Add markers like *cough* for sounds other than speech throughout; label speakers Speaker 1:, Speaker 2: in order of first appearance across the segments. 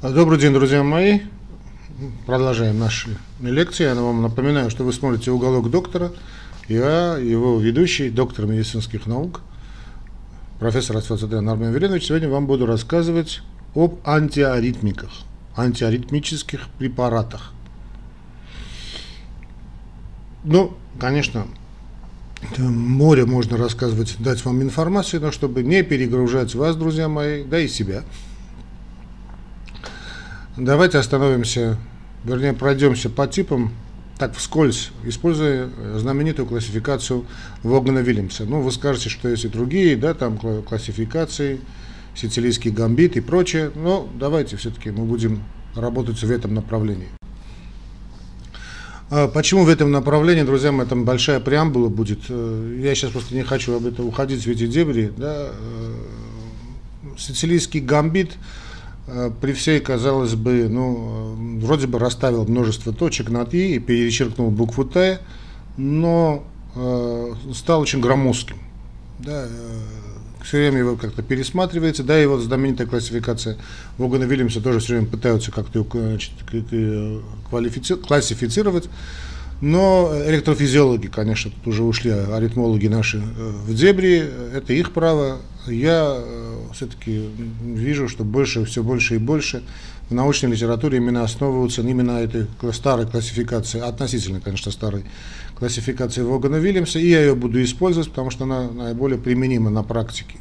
Speaker 1: Добрый день, друзья мои. Продолжаем наши лекции. Я вам напоминаю, что вы смотрите «Уголок доктора». Я его ведущий, доктор медицинских наук, профессор Асфальцадрян Армен Веленович. Сегодня вам буду рассказывать об антиаритмиках, антиаритмических препаратах. Ну, конечно, море можно рассказывать, дать вам информацию, но чтобы не перегружать вас, друзья мои, да и себя – Давайте остановимся, вернее, пройдемся по типам, так вскользь, используя знаменитую классификацию Вогана Вильямса. Ну, вы скажете, что есть и другие, да, там классификации, сицилийский гамбит и прочее, но давайте все-таки мы будем работать в этом направлении. А почему в этом направлении, друзья мои, там большая преамбула будет. Э, я сейчас просто не хочу об этом уходить в эти дебри. Да. Э, сицилийский гамбит – при всей, казалось бы, ну, э, вроде бы расставил множество точек над «и» и перечеркнул букву «т», но э, стал очень громоздким. Да, э, все время его как-то пересматривается, да, и вот знаменитая классификация Вогана Вильямса тоже все время пытаются как-то классифицировать. Но электрофизиологи, конечно, тут уже ушли аритмологи наши в дебри, это их право. Я все-таки вижу, что больше, все больше и больше в научной литературе именно основываются именно этой старой классификации, относительно, конечно, старой классификации Вогана Вильямса, и я ее буду использовать, потому что она наиболее применима на практике.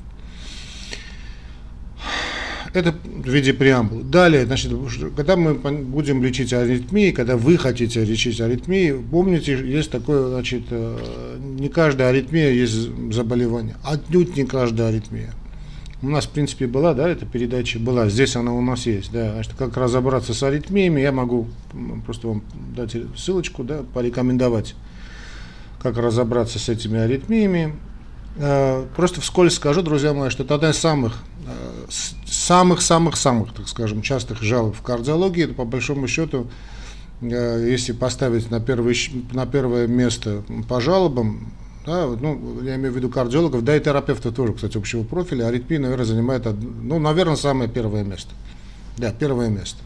Speaker 1: Это в виде преамбулы. Далее, значит, когда мы будем лечить аритмии, когда вы хотите лечить аритмии, помните, есть такое, значит, э, не каждая аритмия есть заболевание. Отнюдь не каждая аритмия. У нас, в принципе, была, да, эта передача была, здесь она у нас есть, да, значит, как разобраться с аритмиями, я могу просто вам дать ссылочку, да, порекомендовать, как разобраться с этими аритмиями. Э, просто вскользь скажу, друзья мои, что это одна из самых, самых-самых-самых, так скажем, частых жалоб в кардиологии, это по большому счету, э, если поставить на, первый, на первое место по жалобам, да, ну, я имею в виду кардиологов, да и терапевтов тоже, кстати, общего профиля, аритмия, наверное, занимает, ну, наверное, самое первое место. Да, первое место.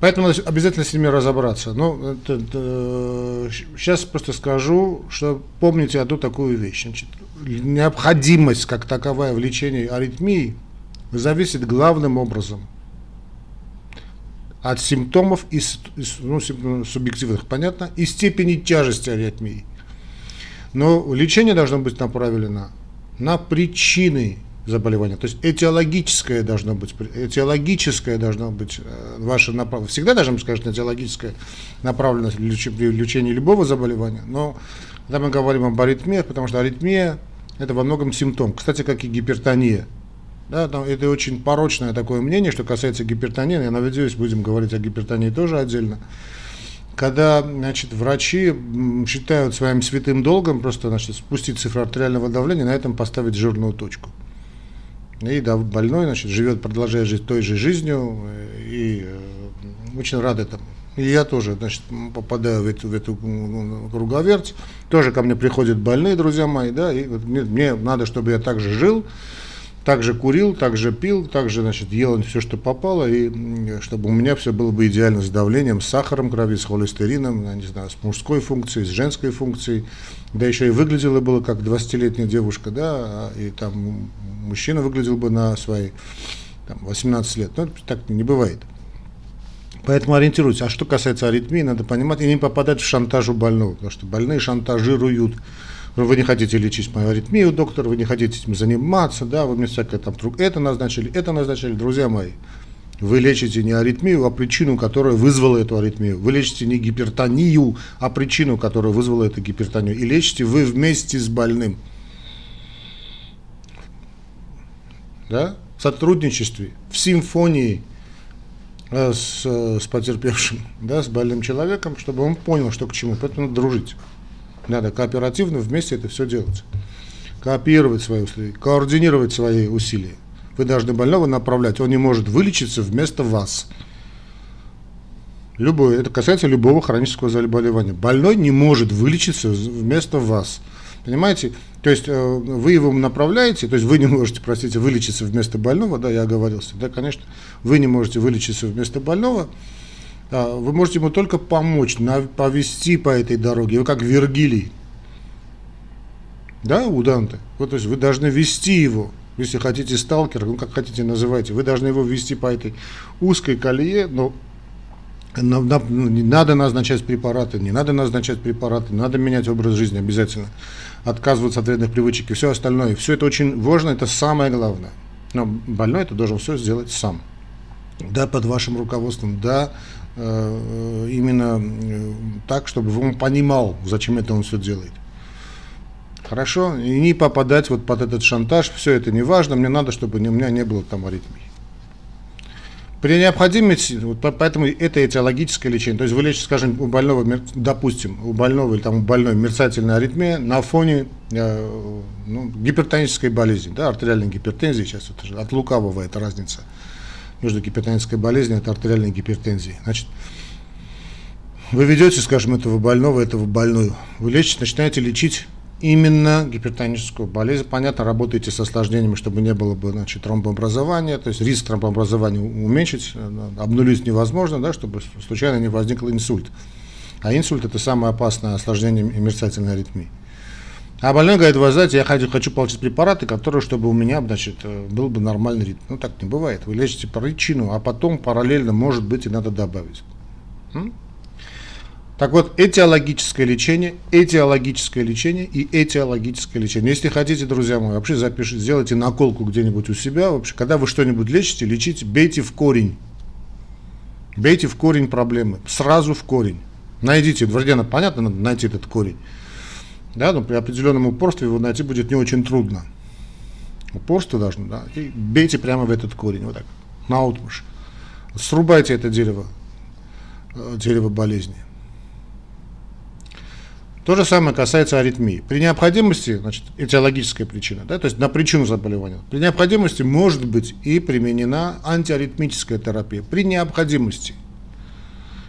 Speaker 1: Поэтому обязательно с ними разобраться. Но это, это, сейчас просто скажу, что помните одну такую вещь. Значит, необходимость как таковая в лечении аритмии зависит главным образом от симптомов и ну, субъективных, понятно, и степени тяжести аритмии. Но лечение должно быть направлено на причины заболевания. То есть этиологическое должно быть, этиологическое должно быть э, ваше направление. Всегда должна быть, конечно, этиологическая направленность при лечении любого заболевания, но когда мы говорим об аритмиях, потому что аритмия это во многом симптом, кстати, как и гипертония. Да, там, это очень порочное такое мнение, что касается гипертонии. Я надеюсь, будем говорить о гипертонии тоже отдельно когда значит, врачи считают своим святым долгом просто значит, спустить цифру артериального давления, на этом поставить жирную точку. И да, больной значит, живет, продолжает жить той же жизнью, э, и э, очень рад этому. И я тоже значит, попадаю в эту, в эту круговерть. Тоже ко мне приходят больные, друзья мои, да, и вот мне, мне надо, чтобы я также жил, также курил, также пил, также значит, ел все, что попало, и чтобы у меня все было бы идеально с давлением, с сахаром крови, с холестерином, я не знаю, с мужской функцией, с женской функцией, да еще и выглядело было как 20-летняя девушка, да, и там мужчина выглядел бы на свои там, 18 лет, но так не бывает. Поэтому ориентируйтесь. А что касается аритмии, надо понимать и не попадать в шантаж у больного, потому что больные шантажируют вы не хотите лечить мою аритмию, доктор, вы не хотите этим заниматься, да, вы мне всякое там вдруг это назначили, это назначили, друзья мои. Вы лечите не аритмию, а причину, которая вызвала эту аритмию. Вы лечите не гипертонию, а причину, которая вызвала эту гипертонию. И лечите вы вместе с больным. Да? В сотрудничестве, в симфонии э, с, э, с потерпевшим, да, с больным человеком, чтобы он понял, что к чему. Поэтому дружить. Надо кооперативно вместе это все делать. Кооперировать свои усилия, координировать свои усилия. Вы должны больного направлять. Он не может вылечиться вместо вас. Любое, это касается любого хронического заболевания. Больной не может вылечиться вместо вас. Понимаете? То есть э, вы его направляете, то есть вы не можете, простите, вылечиться вместо больного, да, я оговорился, да, конечно, вы не можете вылечиться вместо больного, вы можете ему только помочь, повести по этой дороге, вы как Вергилий, да, у Данте, вот, то есть вы должны вести его, если хотите сталкер, ну как хотите называйте, вы должны его вести по этой узкой колее, но ну, не надо назначать препараты, не надо назначать препараты, надо менять образ жизни обязательно, отказываться от вредных привычек и все остальное. Все это очень важно, это самое главное. Но больной это должен все сделать сам. Да, под вашим руководством, да, именно э, так, чтобы он понимал, зачем это он все делает. Хорошо? И не попадать вот под этот шантаж, все это не важно, мне надо, чтобы у меня не было там аритмии. При необходимости, вот поэтому это этиологическое лечение. То есть вы скажем, у больного, допустим, у больного или там у больной мерцательная аритмия на фоне э, ну, гипертонической болезни, да, артериальной гипертензии, сейчас это от лукавого эта разница между гипертонической болезнью и артериальной гипертензией. Значит, вы ведете, скажем, этого больного, этого больную, вы лечите, начинаете лечить именно гипертоническую болезнь. Понятно, работаете с осложнениями, чтобы не было бы значит, тромбообразования, то есть риск тромбообразования уменьшить, э, обнулить невозможно, да, чтобы случайно не возникл инсульт. А инсульт – это самое опасное осложнение мерцательной аритмии. А больной говорит, вы знаете, я хочу, хочу получить препараты, которые, чтобы у меня, значит, э, был бы нормальный ритм. Ну, так не бывает. Вы лечите причину, а потом параллельно, может быть, и надо добавить. М? Так вот, этиологическое лечение, этиологическое лечение и этиологическое лечение. Если хотите, друзья мои, вообще запишите, сделайте наколку где-нибудь у себя. Вообще, когда вы что-нибудь лечите, лечите, бейте в корень. Бейте в корень проблемы, сразу в корень. Найдите, вроде понятно, надо найти этот корень. Да, но при определенном упорстве его найти будет не очень трудно. Упорство должно, да, и бейте прямо в этот корень, вот так, на. Срубайте это дерево, э, дерево болезни. То же самое касается аритмии. При необходимости, значит, этиологическая причина, да, то есть на причину заболевания, при необходимости может быть и применена антиаритмическая терапия. При необходимости.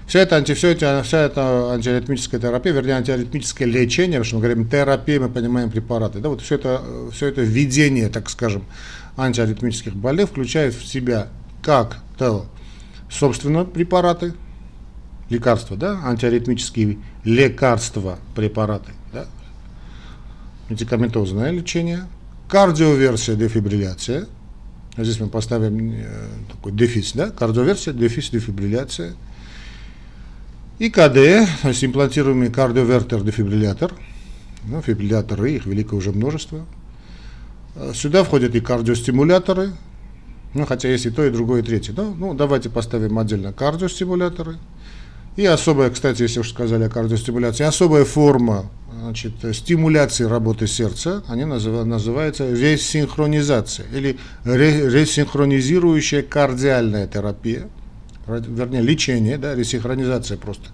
Speaker 1: Вся эта, анти, все эти, вся эта антиаритмическая терапия, вернее, антиаритмическое лечение, потому что мы говорим терапия, мы понимаем препараты, да, вот все это, все это введение, так скажем, антиаритмических болей включает в себя как то, собственно, препараты, лекарства, да, антиаритмические лекарства, препараты, да, медикаментозное лечение, кардиоверсия, дефибрилляция, здесь мы поставим э, такой дефис, да, кардиоверсия, дефис, дефибрилляция, и КД, то есть имплантируемый кардиовертер-дефибриллятор, ну, фибрилляторы, их великое уже множество. Э, сюда входят и кардиостимуляторы, ну, хотя есть и то, и другое, и третье. Да? Ну, давайте поставим отдельно кардиостимуляторы – и особая, кстати, если уж сказали о кардиостимуляции, особая форма значит, стимуляции работы сердца, они называют, называется ресинхронизация или ре, ресинхронизирующая кардиальная терапия, вернее лечение, да, ресинхронизация просто.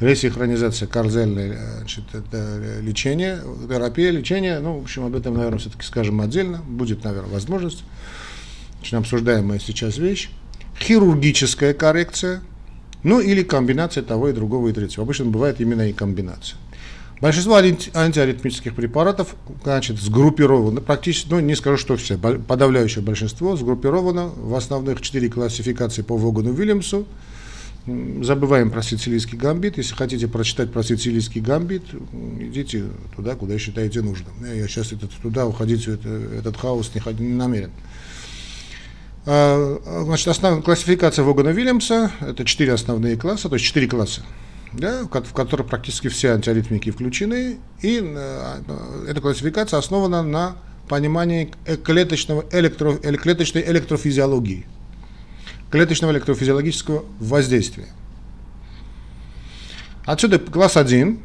Speaker 1: Ресинхронизация кардиальное значит, это лечение, терапия, лечение, ну, в общем, об этом, наверное, все-таки скажем отдельно, будет, наверное, возможность. Значит, обсуждаемая сейчас вещь. Хирургическая коррекция – ну или комбинация того и другого и третьего. Обычно бывает именно и комбинация. Большинство антиаритмических препаратов значит, сгруппировано, практически, ну не скажу, что все, подавляющее большинство сгруппировано в основных четыре классификации по Вогану Вильямсу. Забываем про сицилийский гамбит. Если хотите прочитать про сицилийский гамбит, идите туда, куда считаете нужным. Я сейчас этот, туда уходить, этот, этот хаос не, не намерен. А, значит, основная классификация Вогана Вильямса – это четыре основные класса, то есть четыре класса, да, в которые практически все антиаритмики включены. И э, эта классификация основана на понимании клеточного электро, клеточной электрофизиологии, клеточного электрофизиологического воздействия. Отсюда класс 1.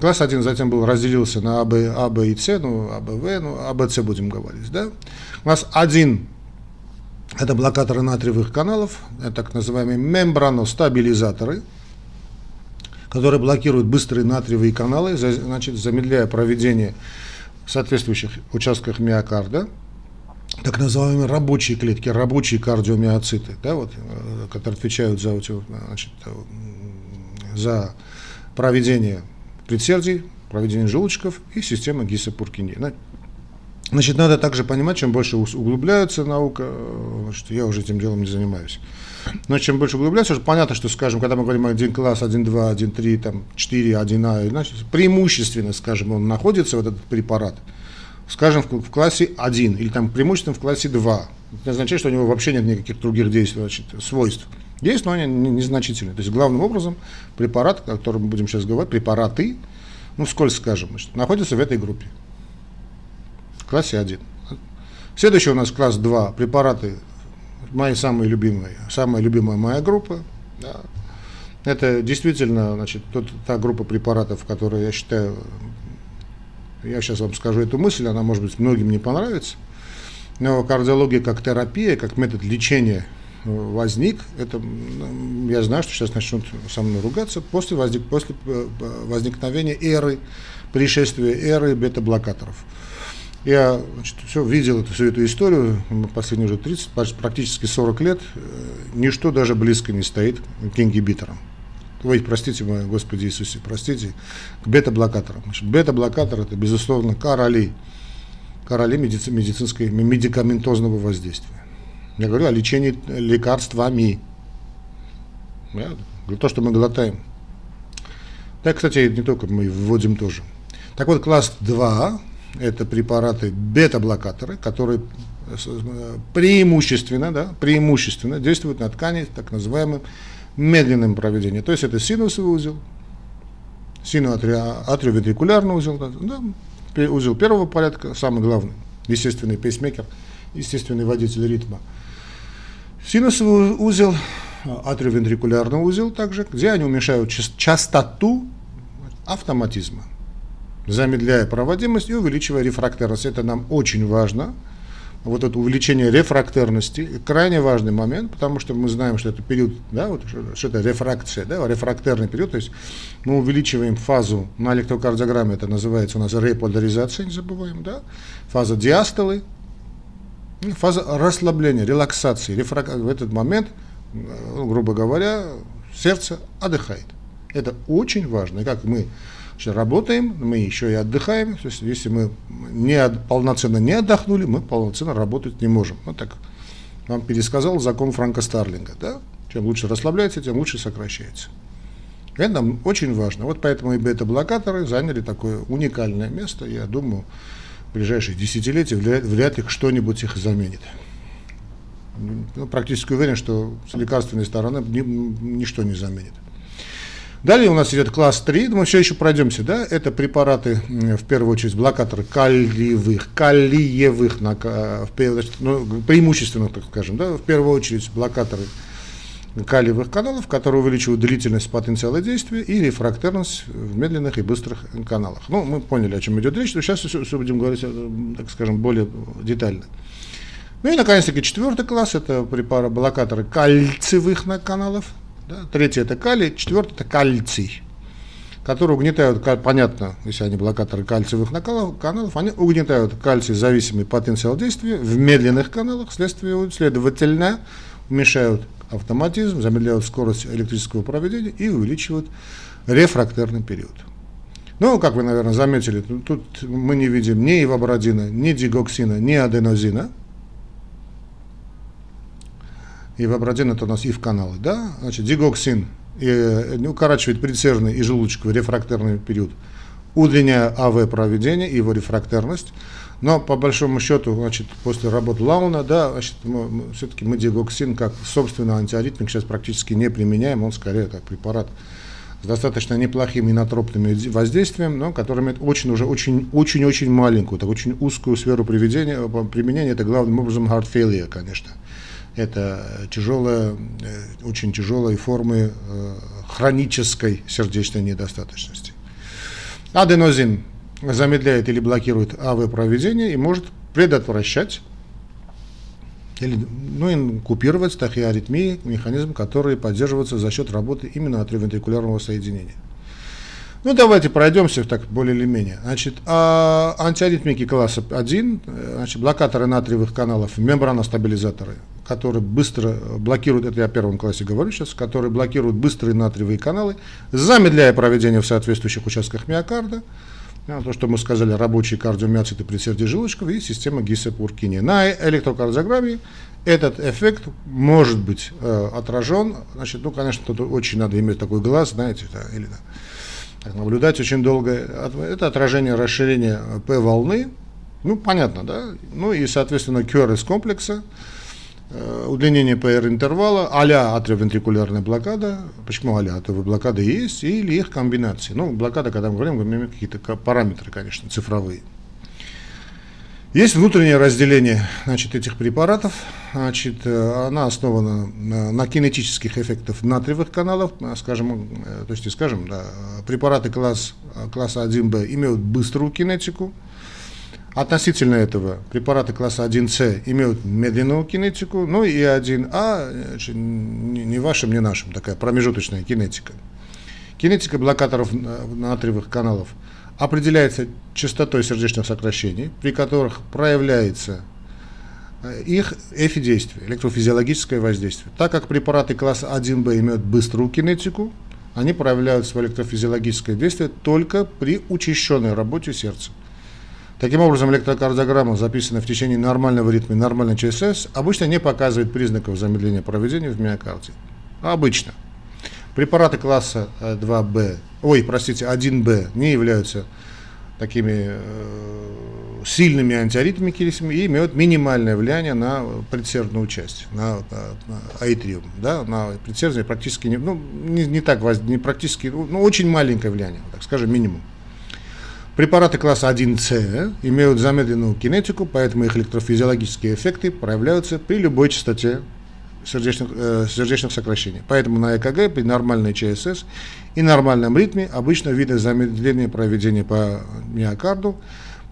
Speaker 1: Класс 1 затем был разделился на А, Б, а, Б и С, ну, А, Б, В, ну, А, будем говорить, да. Класс 1 это блокаторы натриевых каналов, это так называемые мембраностабилизаторы, которые блокируют быстрые натриевые каналы, значит, замедляя проведение соответствующих участках миокарда, так называемые рабочие клетки, рабочие кардиомиоциты, да, вот, э, которые отвечают за, значит, за проведение предсердий, проведения желудочков и система Гиса-Пуркини. Значит, надо также понимать, чем больше углубляется наука, значит, я уже этим делом не занимаюсь. Но чем больше углубляется, уже понятно, что, скажем, когда мы говорим один класс, 1, 2, 1, 3, там, 4, 1А, значит, преимущественно, скажем, он находится, вот этот препарат, скажем, в, в классе 1 или там преимущественно в классе 2. Это означает, что у него вообще нет никаких других действий, значит, свойств. Есть, но они незначительные. То есть, главным образом, препарат, о котором мы будем сейчас говорить, препараты, ну, сколько скажем, значит, находятся в этой группе. В классе 1. Следующий у нас класс 2, препараты, мои самые любимые, самая любимая моя группа. Да. Это действительно, значит, тот, та группа препаратов, которую я считаю, я сейчас вам скажу эту мысль, она, может быть, многим не понравится, но кардиология как терапия, как метод лечения возник, это, я знаю, что сейчас начнут со мной ругаться, после, возник, после э, возникновения эры, пришествия эры бета-блокаторов. Я значит, все видел эту, всю эту историю, последние уже 30, практически 40 лет, э, ничто даже близко не стоит к ингибиторам. Ой, простите, мой Господи Иисусе, простите, к бета-блокаторам. бета-блокатор это, безусловно, короли, короли медици, медицинской, медикаментозного воздействия. Я говорю о лечении лекарствами. Я то, что мы глотаем. Да, кстати, не только мы вводим тоже. Так вот, класс 2 – это препараты бета-блокаторы, которые э, преимущественно, да, преимущественно действуют на ткани так называемым медленным проведением. То есть это синусовый узел, синуатриовентрикулярный узел, да, узел первого порядка, самый главный, естественный пейсмейкер, естественный водитель ритма – Синусовый узел, атриовентрикулярный узел также, где они уменьшают частоту автоматизма, замедляя проводимость и увеличивая рефрактерность. Это нам очень важно. Вот это увеличение рефрактерности крайне важный момент, потому что мы знаем, что это период, да, вот, что это рефракция, да, рефрактерный период, то есть мы увеличиваем фазу на электрокардиограмме, это называется у нас реполяризация, не забываем, да, фаза диастолы, фаза расслабления, релаксации. В этот момент, грубо говоря, сердце отдыхает. Это очень важно. И как мы работаем, мы еще и отдыхаем. То есть, если мы не, полноценно не отдохнули, мы полноценно работать не можем. Вот так вам пересказал закон Франка Старлинга. Да? Чем лучше расслабляется, тем лучше сокращается. Это нам очень важно. Вот поэтому и бета-блокаторы заняли такое уникальное место. Я думаю, ближайшие десятилетия вряд, вряд ли что-нибудь их заменит. Ну, практически уверен, что с лекарственной стороны ни, ничто не заменит. Далее у нас идет класс 3, мы все еще пройдемся, да, это препараты, в первую очередь, блокаторы калиевых, калиевых, ну, преимущественно, так скажем, да, в первую очередь блокаторы калиевых каналов, которые увеличивают длительность потенциала действия и рефрактерность в медленных и быстрых каналах. Ну, мы поняли, о чем идет речь, но сейчас все, все будем говорить, э, так скажем, более детально. Ну и, наконец-таки, четвертый класс – это препараты, блокаторы кальциевых каналов. Да? Третий – это калий, четвертый – это кальций, которые угнетают, понятно, если они блокаторы кальциевых каналов, они угнетают кальций-зависимый потенциал действия в медленных каналах, следствие, следовательно, уменьшают автоматизм, замедляют скорость электрического проведения и увеличивают рефрактерный период. Ну, как вы, наверное, заметили, тут мы не видим ни ивабрадина, ни дигоксина, ни аденозина. Ивабрадин это у нас ив-каналы, да? Значит, дигоксин и, укорачивает предсердный и желудочковый рефрактерный период, удлиняя АВ-проведение и его рефрактерность. Но по большому счету, значит, после работы Лауна, да, значит, мы, все-таки мы дигоксин как собственный антиаритмик сейчас практически не применяем, он скорее как препарат с достаточно неплохим инотропным воздействием, но который имеет очень уже очень очень очень маленькую, так очень узкую сферу приведения, применения. Это главным образом heart failure, конечно. Это тяжелая, э, очень тяжелые формы э, хронической сердечной недостаточности. Аденозин замедляет или блокирует АВ-проведение и может предотвращать или ну, и купировать тахиаритмии, механизм, который поддерживается за счет работы именно атриовентрикулярного соединения. Ну, давайте пройдемся так более или менее. Значит, а антиаритмики класса 1, значит, блокаторы натриевых каналов, мембраностабилизаторы, которые быстро блокируют, это я в первом классе говорю сейчас, которые блокируют быстрые натриевые каналы, замедляя проведение в соответствующих участках миокарда, Ну, то, что мы сказали, рабочие кардиомиоциты предсердия желудочков и система гисопуркиния. На электрокардиограмме этот эффект может быть э, отражен. Значит, ну, конечно, тут очень надо иметь такой глаз, знаете, да, или да, наблюдать очень долго. Это отражение расширения P-волны. Ну, понятно, да? Ну и, соответственно, QRS комплекса. Э, удлинение ПР интервала, а-ля атриовентрикулярная блокада. Почему а-ля? Атриовая блокада есть, или их комбинации. Ну, блокада, когда мы говорим, мы говорим какие-то параметры, конечно, цифровые. Есть внутреннее разделение значит, этих препаратов. Значит, э, она основана на, кинетических эффектах натриевых каналов. Скажем, э, то есть, скажем, да, препараты класс, класса 1Б имеют быструю кинетику, Относительно этого препараты класса 1С имеют медленную кинетику, ну и 1А, не вашим, не нашим, такая промежуточная кинетика. Кинетика блокаторов натриевых каналов определяется частотой сердечных сокращений, при которых проявляется э, их эфидействие, электрофизиологическое воздействие. Так как препараты класса 1Б имеют быструю кинетику, они проявляют свое электрофизиологическое действие только при учащенной работе сердца. Таким образом, электрокардиограмма, записанная в течение нормального ритма нормальной ЧСС, обычно не показывает признаков замедления проведения в миокарде. Обычно. Препараты класса 2Б, э, ой, простите, 1Б не являются такими э, сильными антиаритмиками и имеют минимальное влияние на предсердную часть, на, на, на аитриум, да, на предсердие практически не, ну, не, не так, не практически, ну, очень маленькое влияние, так скажем, минимум. Препараты класса 1С имеют замедленную кинетику, поэтому их электрофизиологические эффекты проявляются при любой частоте сердечных, э, сердечных сокращений. Поэтому на ЭКГ при нормальной ЧСС и нормальном ритме обычно видно замедление проведения по миокарду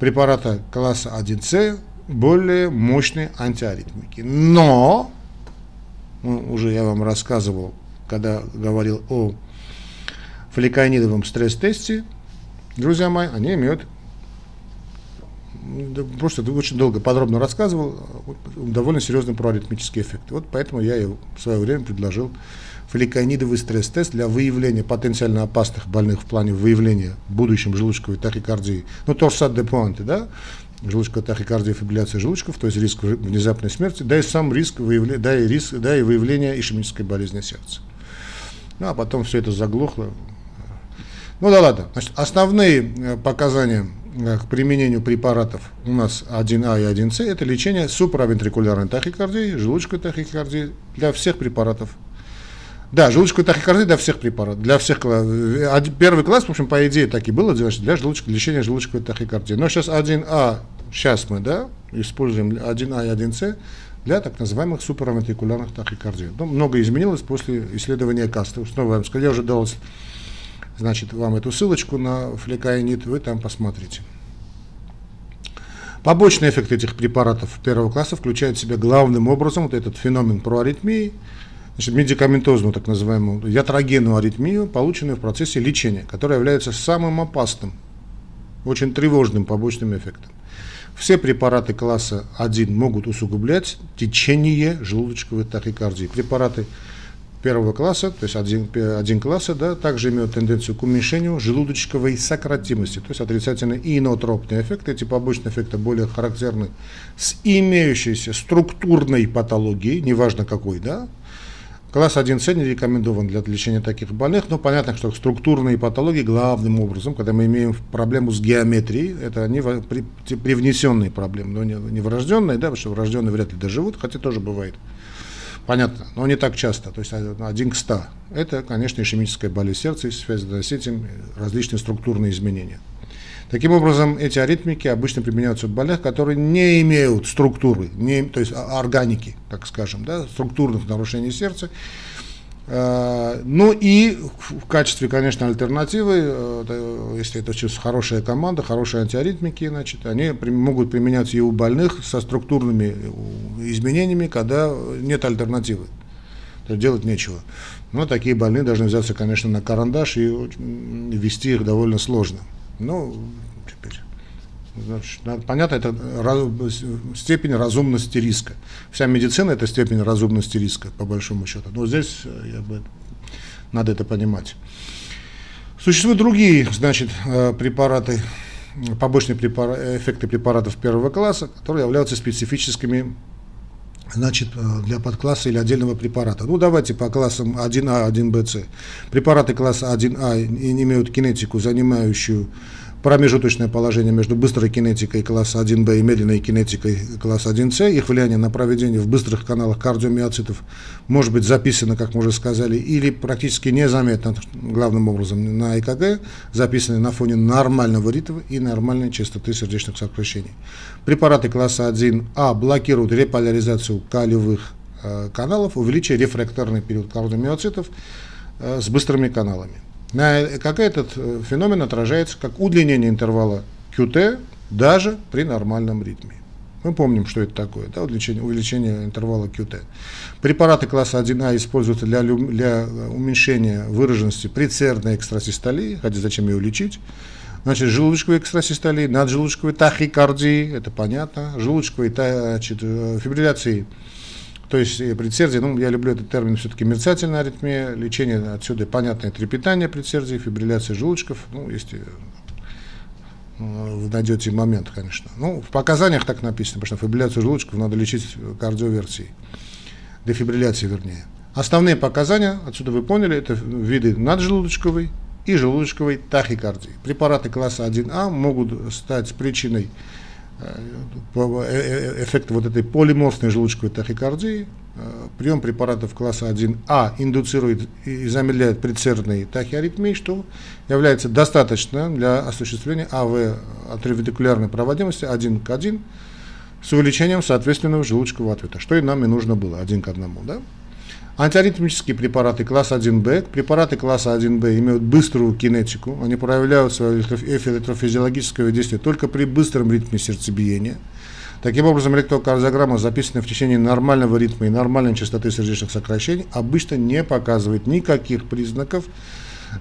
Speaker 1: препарата класса 1С более мощные антиаритмики. Но, ну, уже я вам рассказывал, когда говорил о фоликонидовом стресс-тесте, друзья мои, они имеют просто очень долго, подробно рассказывал, довольно серьезный проаритмический эффект. Вот поэтому я и в свое время предложил фоликонидовый стресс-тест для выявления потенциально опасных больных в плане выявления будущем желудочковой тахикардии. Ну, торсат де пуанты, да, желудочковая тахикардия, фибрилляция желудочков, то есть риск внезапной смерти, да и сам риск выявления, да и риск, да и выявления ишемической болезни сердца. Ну, а потом все это заглохло, ну да ладно. Значит, основные э, показания э, к применению препаратов у нас 1А и 1С это лечение суправентрикулярной тахикардии, желудочковой тахикардии для всех препаратов. Да, желудочковой тахикардии для всех препаратов, для всех э, Первый класс, в общем, по идее так и было, для желудочко, лечения желудочковой тахикардии. Но сейчас 1А, сейчас мы, да, используем 1А и 1С для так называемых суправентрикулярных тахикардий. Ну, много изменилось после исследования КАСТа. Снова я вам сказал, я уже дал значит, вам эту ссылочку на флекаинит, вы там посмотрите. Побочный эффект этих препаратов первого класса включает в себя главным образом вот этот феномен проаритмии, значит, медикаментозную, так называемую, ятрогенную аритмию, полученную в процессе лечения, которая является самым опасным, очень тревожным побочным эффектом. Все препараты класса 1 могут усугублять течение желудочковой тахикардии. Препараты первого класса, то есть один, один класса, да, также имеют тенденцию к уменьшению желудочковой сократимости, то есть отрицательный инотропный эффект. Эти побочные эффекты более характерны с имеющейся структурной патологией, неважно какой, да. Класс 1С не рекомендован для лечения таких больных, но понятно, что структурные патологии главным образом, когда мы имеем проблему с геометрией, это они привнесенные проблемы, но не, не врожденные, да, потому что врожденные вряд ли доживут, хотя тоже бывает. Понятно, но не так часто, то есть один к ста. Это, конечно, ишемическая болезнь сердца и связано с этим различные структурные изменения. Таким образом, эти аритмики обычно применяются в больных, которые не имеют структуры, не, то есть органики, так скажем, да, структурных нарушений сердца, ну и в качестве, конечно, альтернативы, э, если это очень хорошая команда, хорошие антиаритмики, значит, они могут применяться и у больных со структурными э, изменениями, когда нет альтернативы. То делать нечего. Но такие больные должны взяться, конечно, на карандаш и вести их довольно сложно. Но Значит, понятно, это степень разумности риска. Вся медицина – это степень разумности риска, по большому счету. Но здесь э, я бы, надо это понимать. Существуют другие значит, э, препараты побочные препар... эффекты препаратов первого класса, которые являются специфическими значит, э, для подкласса или отдельного препарата. Ну, давайте по классам 1А, 1БЦ. Препараты класса 1А имеют кинетику, занимающую промежуточное положение между быстрой кинетикой класса 1b и медленной кинетикой класса 1c. Их влияние на проведение в быстрых каналах кардиомиоцитов может быть записано, как мы уже сказали, или практически незаметно, главным образом, на ЭКГ, записаны на фоне нормального ритма и нормальной частоты сердечных сокращений. Препараты класса 1а блокируют реполяризацию калиевых э, каналов, увеличивая рефракторный период кардиомиоцитов э, с быстрыми каналами на, как этот э, феномен отражается как удлинение интервала QT даже при нормальном ритме. Мы помним, что это такое, да, увеличение, увеличение интервала QT. Препараты класса 1А используются для, для уменьшения выраженности прицерной экстрасистолии, хотя зачем ее лечить. Значит, желудочковой экстрасистолии, наджелудочковой тахикардии, это понятно, желудочковой значит, э, фибрилляции то есть предсердие, ну, я люблю этот термин все-таки мерцательная аритмия, лечение отсюда понятное трепетание предсердия, фибрилляция желудочков, ну, если вы найдете момент, конечно. Ну, в показаниях так написано, потому что фибрилляцию желудочков надо лечить кардиоверсией, дефибрилляцией вернее. Основные показания, отсюда вы поняли, это виды наджелудочковой и желудочковой тахикардии. Препараты класса 1А могут стать причиной Э, э, э, эффекта вот этой полиморфной желудочковой тахикардии, прием препаратов класса 1А индуцирует и замедляет предсердные тахиаритмии, что является достаточно для осуществления АВ атриовентикулярной проводимости 1 к 1 с увеличением соответственного желудочкового ответа, что и нам и нужно было, один к одному. Да? Антиаритмические препараты класса 1Б, препараты класса 1Б имеют быструю кинетику, они проявляют свое электрофизиологическое действие только при быстром ритме сердцебиения. Таким образом, электрокардиограмма, записанная в течение нормального ритма и нормальной частоты сердечных сокращений, обычно не показывает никаких признаков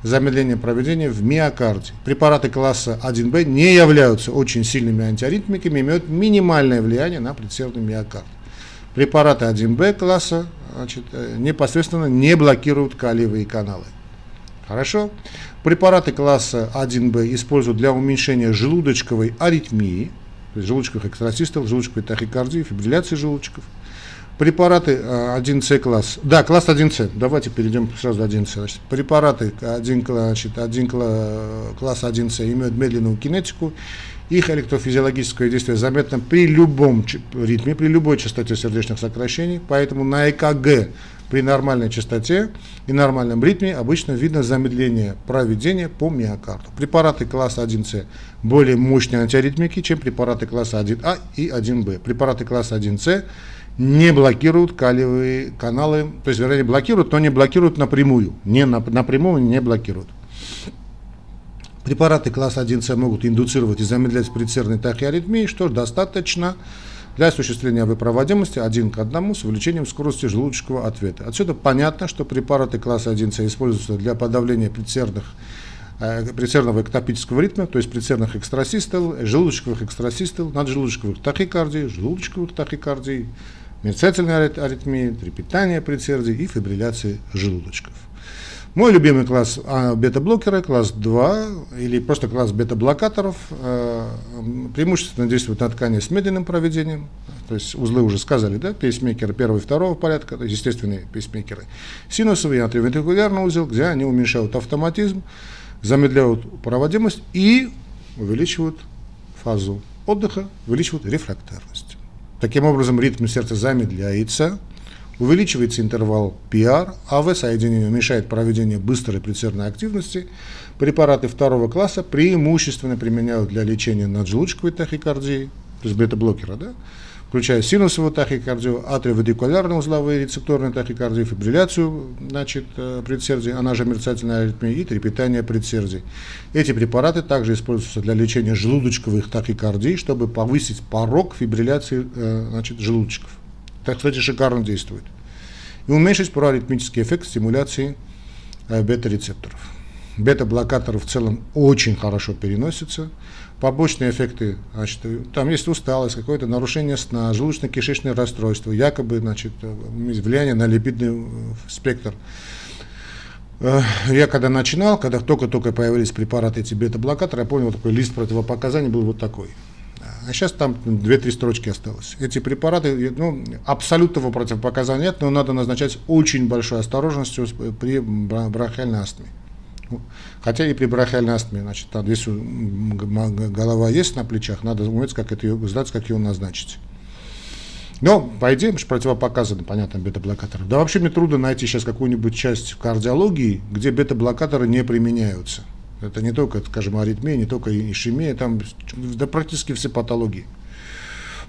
Speaker 1: замедления проведения в миокарде. Препараты класса 1Б не являются очень сильными антиаритмиками, имеют минимальное влияние на предсердный миокард. Препараты 1Б класса значит, э, непосредственно не блокируют калиевые каналы. Хорошо? Препараты класса 1Б используют для уменьшения желудочковой аритмии, то есть желудочковых экстрасистол, желудочковой тахикардии, фибрилляции желудочков. Препараты 1С э, класс, да, класс 1С, давайте перейдем сразу 1С. Значит, препараты 1, значит, 1, класс 1С имеют медленную кинетику их электрофизиологическое действие заметно при любом ритме, при любой частоте сердечных сокращений, поэтому на ЭКГ при нормальной частоте и нормальном ритме обычно видно замедление проведения по миокарду. Препараты класса 1С более мощные антиаритмики, чем препараты класса 1А и 1Б. Препараты класса 1С не блокируют калиевые каналы, то есть, вернее, блокируют, но не блокируют напрямую, не напрямую не блокируют. Препараты класса 1С могут индуцировать и замедлять предсердные тахиаритмии, что достаточно для осуществления выпроводимости один к одному с увеличением скорости желудочкового ответа. Отсюда понятно, что препараты класса 1С используются для подавления предсердных э, предсердного эктопического ритма, то есть предсердных экстрасистол, желудочковых экстрасистол, наджелудочковых тахикардий, желудочковых тахикардий, мерцательной аритмии, трепетания предсердий и фибрилляции желудочков. Мой любимый класс а, бета-блокеры, класс 2 или просто класс бета-блокаторов, э, преимущественно действуют на ткани с медленным проведением, то есть узлы уже сказали, да, пейсмейкеры первого и второго порядка, то есть естественные пейсмейкеры, синусовый антривентрикулярный узел, где они уменьшают автоматизм, замедляют проводимость и увеличивают фазу отдыха, увеличивают рефрактерность. Таким образом, ритм сердца замедляется, увеличивается интервал PR, АВ-соединение уменьшает проведение быстрой предсердной активности. Препараты второго класса преимущественно применяют для лечения наджелудочковой тахикардии, то есть бета-блокера, да, включая синусовую тахикардию, атриоведикулярно-узловые рецепторные тахикардии, фибрилляцию значит, э, предсердия, она же мерцательная аритмия и трепетание предсердий. Эти препараты также используются для лечения желудочковых тахикардий, чтобы повысить порог фибрилляции э, значит, желудочков. Так, кстати, шикарно действует. И уменьшить проаритмический эффект стимуляции э, бета-рецепторов. Бета-блокаторы в целом очень хорошо переносятся. Побочные эффекты, значит, там есть усталость, какое-то нарушение сна, желудочно-кишечное расстройство, якобы значит, влияние на липидный э, спектр. Э, я когда начинал, когда только-только появились препараты эти бета-блокаторы, я помню, такой лист противопоказаний был вот такой. А сейчас там 2-3 строчки осталось. Эти препараты, ну, абсолютного противопоказания нет, но надо назначать очень большой осторожностью при бронхиальной астме. Хотя и при бронхиальной астме, значит, там, если голова есть на плечах, надо уметь, как это ее, знать, как ее назначить. Но, по идее, противопоказаны, понятно, бета-блокаторы. Да вообще мне трудно найти сейчас какую-нибудь часть кардиологии, где бета-блокаторы не применяются. Это не только, скажем, аритмия, не только ишемия, там да, практически все патологии.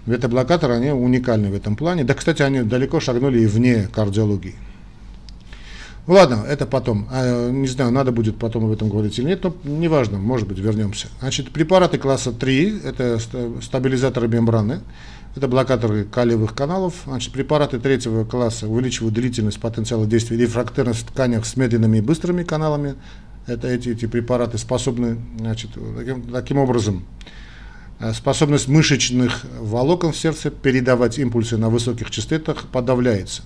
Speaker 1: Бета-блокаторы, они уникальны в этом плане. Да, кстати, они далеко шагнули и вне кардиологии. Ладно, это потом. А, не знаю, надо будет потом об этом говорить или нет, но неважно, может быть, вернемся. Значит, препараты класса 3, это стабилизаторы мембраны, это блокаторы калиевых каналов. Значит, препараты третьего класса увеличивают длительность потенциала действия рефрактерных тканях с медленными и быстрыми каналами. Это эти, эти препараты способны, значит, таким, таким образом, э, способность мышечных волокон в сердце передавать импульсы на высоких частотах подавляется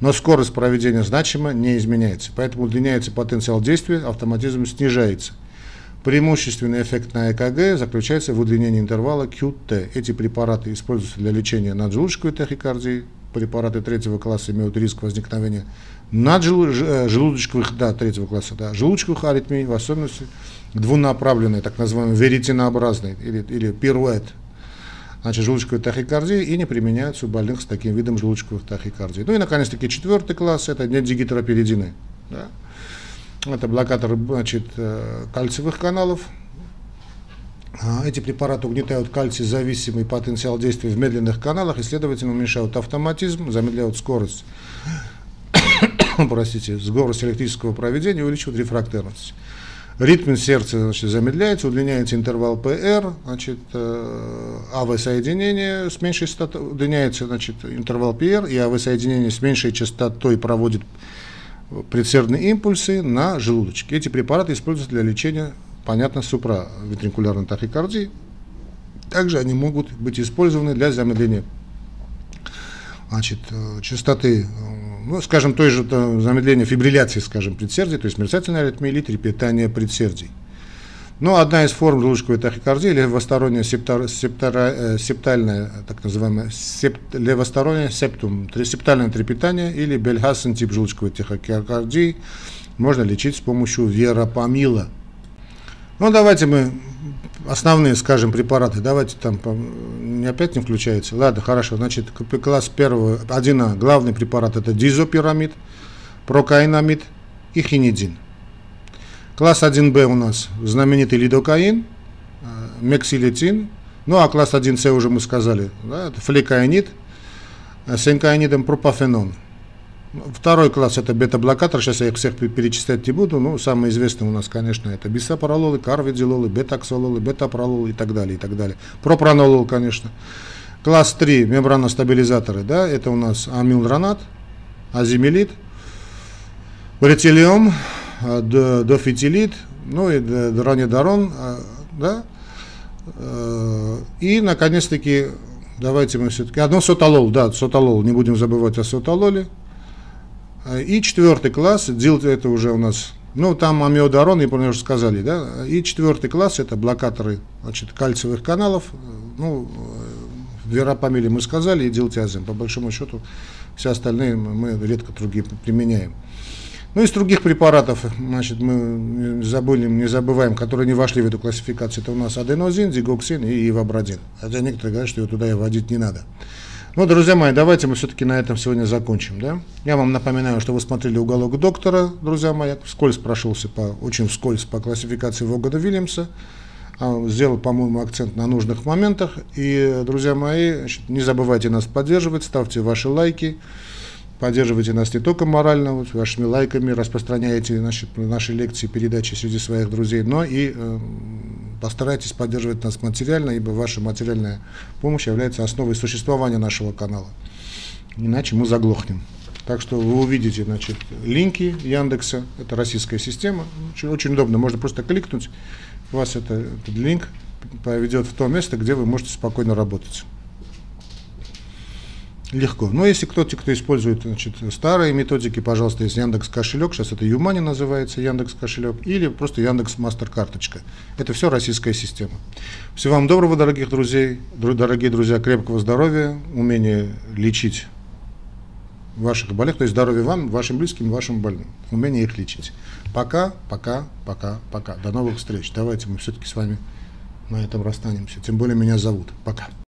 Speaker 1: но скорость проведения значимо не изменяется, поэтому удлиняется потенциал действия, автоматизм снижается. Преимущественный эффект на ЭКГ заключается в удлинении интервала QT. Эти препараты используются для лечения наджелудочковой тахикардии. Препараты третьего класса имеют риск возникновения наджелудочковых, да, третьего класса, да, желудочковых аритмий, в особенности двунаправленной, так называемой веретенообразной или, или пируэт значит, желудочковой тахикардии и не применяются у больных с таким видом желудочковых тахикардий. Ну и, наконец-таки, четвертый класс – это дигитероперидины. Да? Это блокатор значит, э, кальциевых каналов. А, эти препараты угнетают кальций-зависимый потенциал действия в медленных каналах и, следовательно, уменьшают автоматизм, замедляют скорость, *coughs* простите, скорость электрического проведения увеличивают рефрактерность. Ритм сердца значит, замедляется, удлиняется интервал ПР, значит, э, АВ-соединение с меньшей частотой, удлиняется значит, интервал ПР, и АВ-соединение с меньшей частотой проводит предсердные импульсы на желудочке. Эти препараты используются для лечения, понятно, суправентрикулярной тахикардии. Также они могут быть использованы для замедления значит, э, частоты э, ну, скажем, той же то, замедления фибрилляции, скажем, предсердий, то есть мерцательная аритмия или трепетание предсердий. Но одна из форм желудочковой тахикардии левосторонняя септар, септара, э, септальная, так называемая септ, левосторонняя септум, септальное трепетание или бельхасен тип желудочковой тахикардии можно лечить с помощью веропамила. Ну, давайте мы основные, скажем, препараты, давайте там не опять не включается. Ладно, хорошо, значит, класс первого, 1А, главный препарат это дизопирамид, прокаинамид и хинидин. Класс 1Б у нас знаменитый лидокаин, э, мексилетин, ну а класс 1С уже мы сказали, да, это флекаинид, э, с инкаинидом пропафенон. Второй класс это бета-блокатор, сейчас я их всех перечислять не буду, но самые известные у нас, конечно, это бисопрололы, карвидилолы, бета-аксололы, бета-пролол и так далее, и так далее. Пропранолол, конечно. Класс 3 мембраностабилизаторы, да, это у нас амилдронат, азимилит, бретилиум, а, дофитилит, ну и дронидорон, а, да, э, и, наконец-таки, давайте мы все-таки, одно соталол, да, соталол, не будем забывать о соталоле, и четвертый класс, это уже у нас, ну там амиодарон, я помню, уже сказали, да, и четвертый класс это блокаторы значит, кальциевых каналов, ну, веропамили мы сказали, и дилтиазем, по большому счету, все остальные мы редко другие применяем. Ну, из других препаратов, значит, мы забыли, не забываем, которые не вошли в эту классификацию, это у нас аденозин, зигоксин и ивабрадин. Хотя некоторые говорят, что его туда и вводить не надо. Ну, друзья мои, давайте мы все-таки на этом сегодня закончим. Да? Я вам напоминаю, что вы смотрели «Уголок доктора», друзья мои. Вскользь прошелся, по, очень вскользь по классификации Вогана Вильямса. А, сделал, по-моему, акцент на нужных моментах. И, друзья мои, значит, не забывайте нас поддерживать, ставьте ваши лайки. Поддерживайте нас не только морально, вот, вашими лайками, распространяйте значит, наши лекции, передачи среди своих друзей, но и э, постарайтесь поддерживать нас материально, ибо ваша материальная помощь является основой существования нашего канала. Иначе мы заглохнем. Так что вы увидите значит, линки Яндекса, это российская система, очень, очень удобно, можно просто кликнуть, у вас это, этот линк поведет в то место, где вы можете спокойно работать. Легко. Но если кто-то, кто использует значит, старые методики, пожалуйста, есть Яндекс кошелек, сейчас это Юмани называется, Яндекс кошелек, или просто Яндекс Мастер карточка. Это все российская система. Всего вам доброго, дорогих друзей, дорогие друзья, крепкого здоровья, умения лечить ваших больных, то есть здоровья вам, вашим близким, вашим больным, умение их лечить. Пока, пока, пока, пока. До новых встреч. Давайте мы все-таки с вами на этом расстанемся. Тем более меня зовут. Пока.